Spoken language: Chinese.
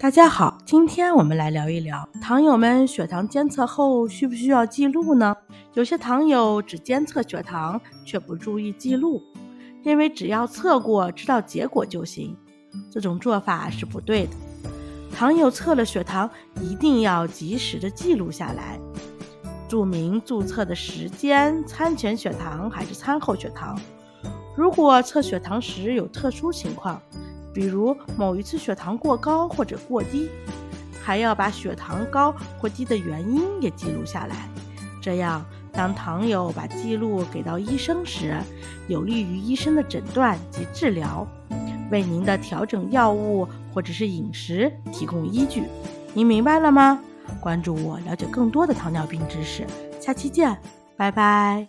大家好，今天我们来聊一聊糖友们血糖监测后需不需要记录呢？有些糖友只监测血糖，却不注意记录，认为只要测过知道结果就行，这种做法是不对的。糖友测了血糖，一定要及时的记录下来，注明注册的时间、餐前血糖还是餐后血糖。如果测血糖时有特殊情况，比如某一次血糖过高或者过低，还要把血糖高或低的原因也记录下来。这样，当糖友把记录给到医生时，有利于医生的诊断及治疗，为您的调整药物或者是饮食提供依据。您明白了吗？关注我，了解更多的糖尿病知识。下期见，拜拜。